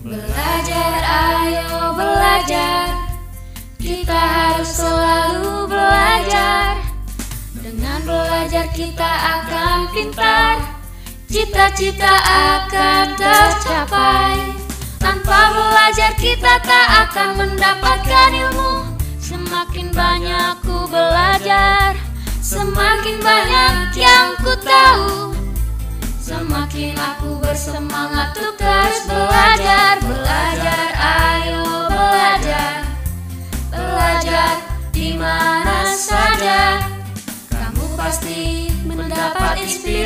Belajar, ayo belajar. Kita harus selalu belajar. Dengan belajar kita akan pintar. Cita-cita akan tercapai. Tanpa belajar kita tak akan mendapatkan ilmu. Semakin banyak ku belajar, semakin banyak yang ku tahu. Semakin aku bersemangat untuk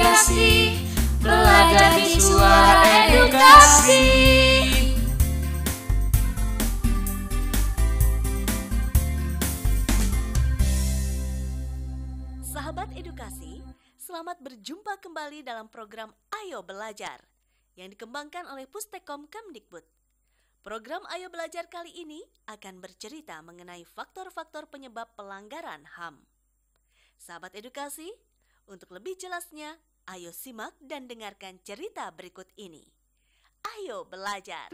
inspirasi, belajar di suara edukasi. Sahabat edukasi, selamat berjumpa kembali dalam program Ayo Belajar yang dikembangkan oleh Pustekom Kemdikbud. Program Ayo Belajar kali ini akan bercerita mengenai faktor-faktor penyebab pelanggaran HAM. Sahabat edukasi, untuk lebih jelasnya, ayo simak dan dengarkan cerita berikut ini. Ayo belajar.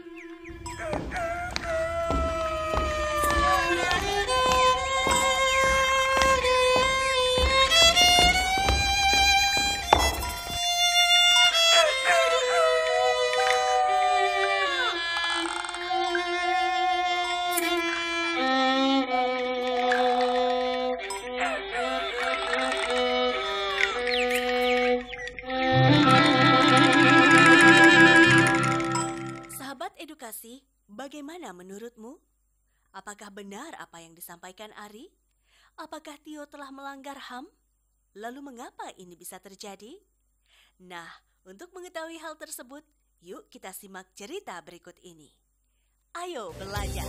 Apakah benar apa yang disampaikan Ari? Apakah Tio telah melanggar HAM? Lalu mengapa ini bisa terjadi? Nah, untuk mengetahui hal tersebut, yuk kita simak cerita berikut ini. Ayo belajar.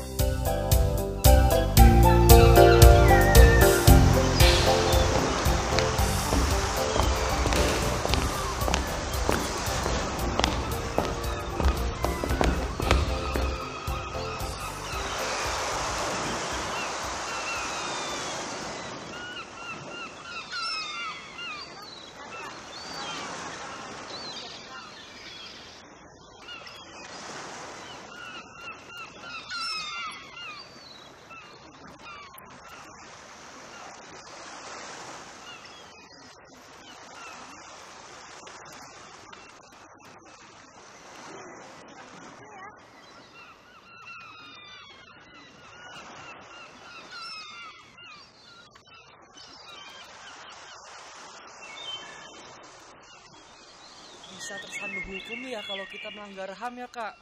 Bisa tersandung hukum ya kalau kita melanggar HAM ya kak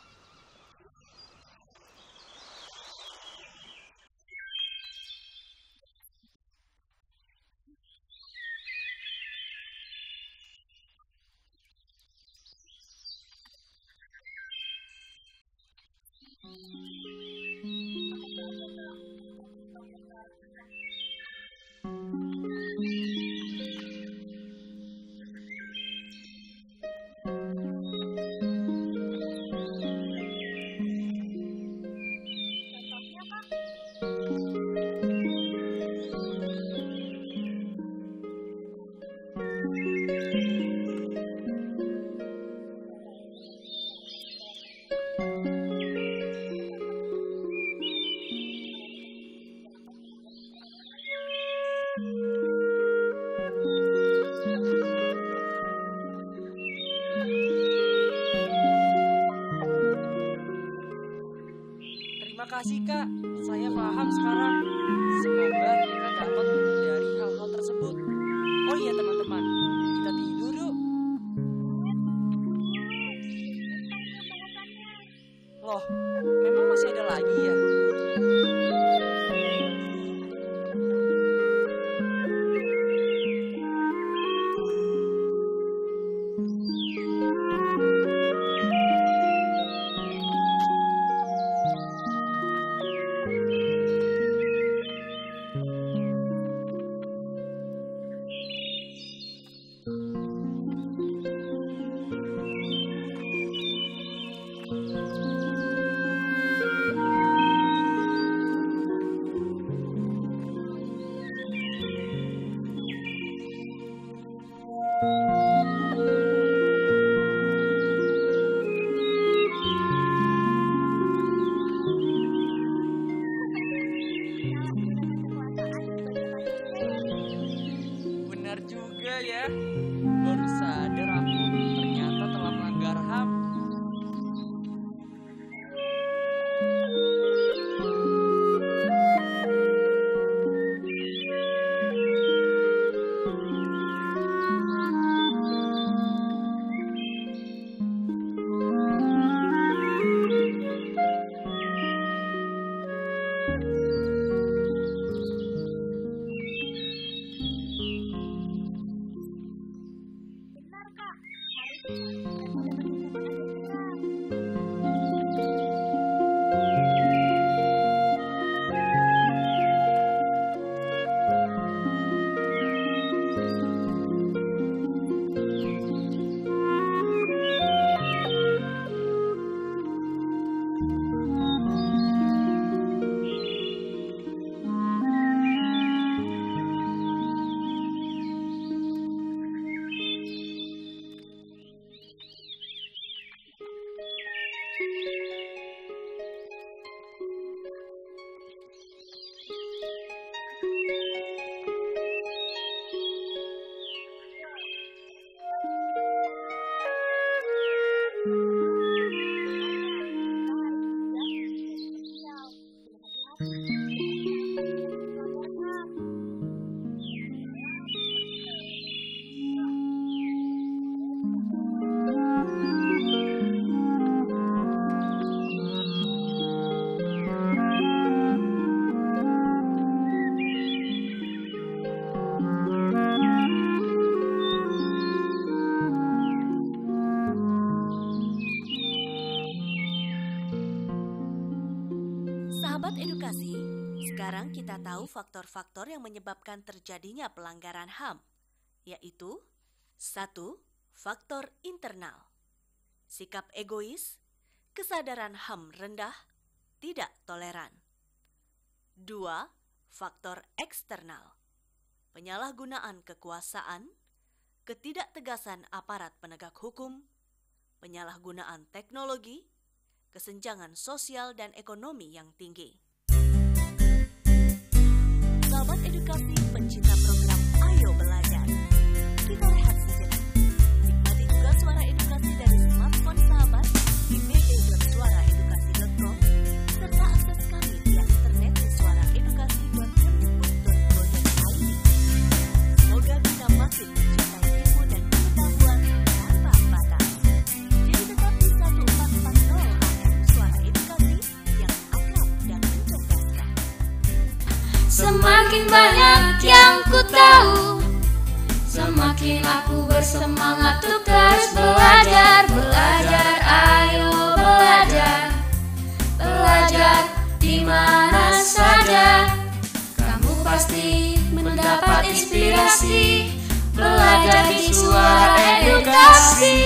Terima kasih kak, saya paham sekarang. Semoga kita dapat menghindari hal-hal tersebut. Oh iya teman-teman, kita tidur yuk. Loh, memang masih ada lagi ya? 可以。Sahabat edukasi, sekarang kita tahu faktor-faktor yang menyebabkan terjadinya pelanggaran HAM, yaitu satu, Faktor internal. Sikap egois, kesadaran HAM rendah, tidak toleran. Dua, Faktor eksternal. Penyalahgunaan kekuasaan, ketidaktegasan aparat penegak hukum, penyalahgunaan teknologi, kesenjangan sosial dan ekonomi yang tinggi. Sahabat edukasi pencinta program Ayo Belajar. Kita rehat sejenak. Nikmati juga suara edukasi Semakin banyak yang ku tahu Semakin aku bersemangat untuk terus belajar Belajar, ayo belajar Belajar di mana saja. Kamu pasti mendapat inspirasi Belajar di suara edukasi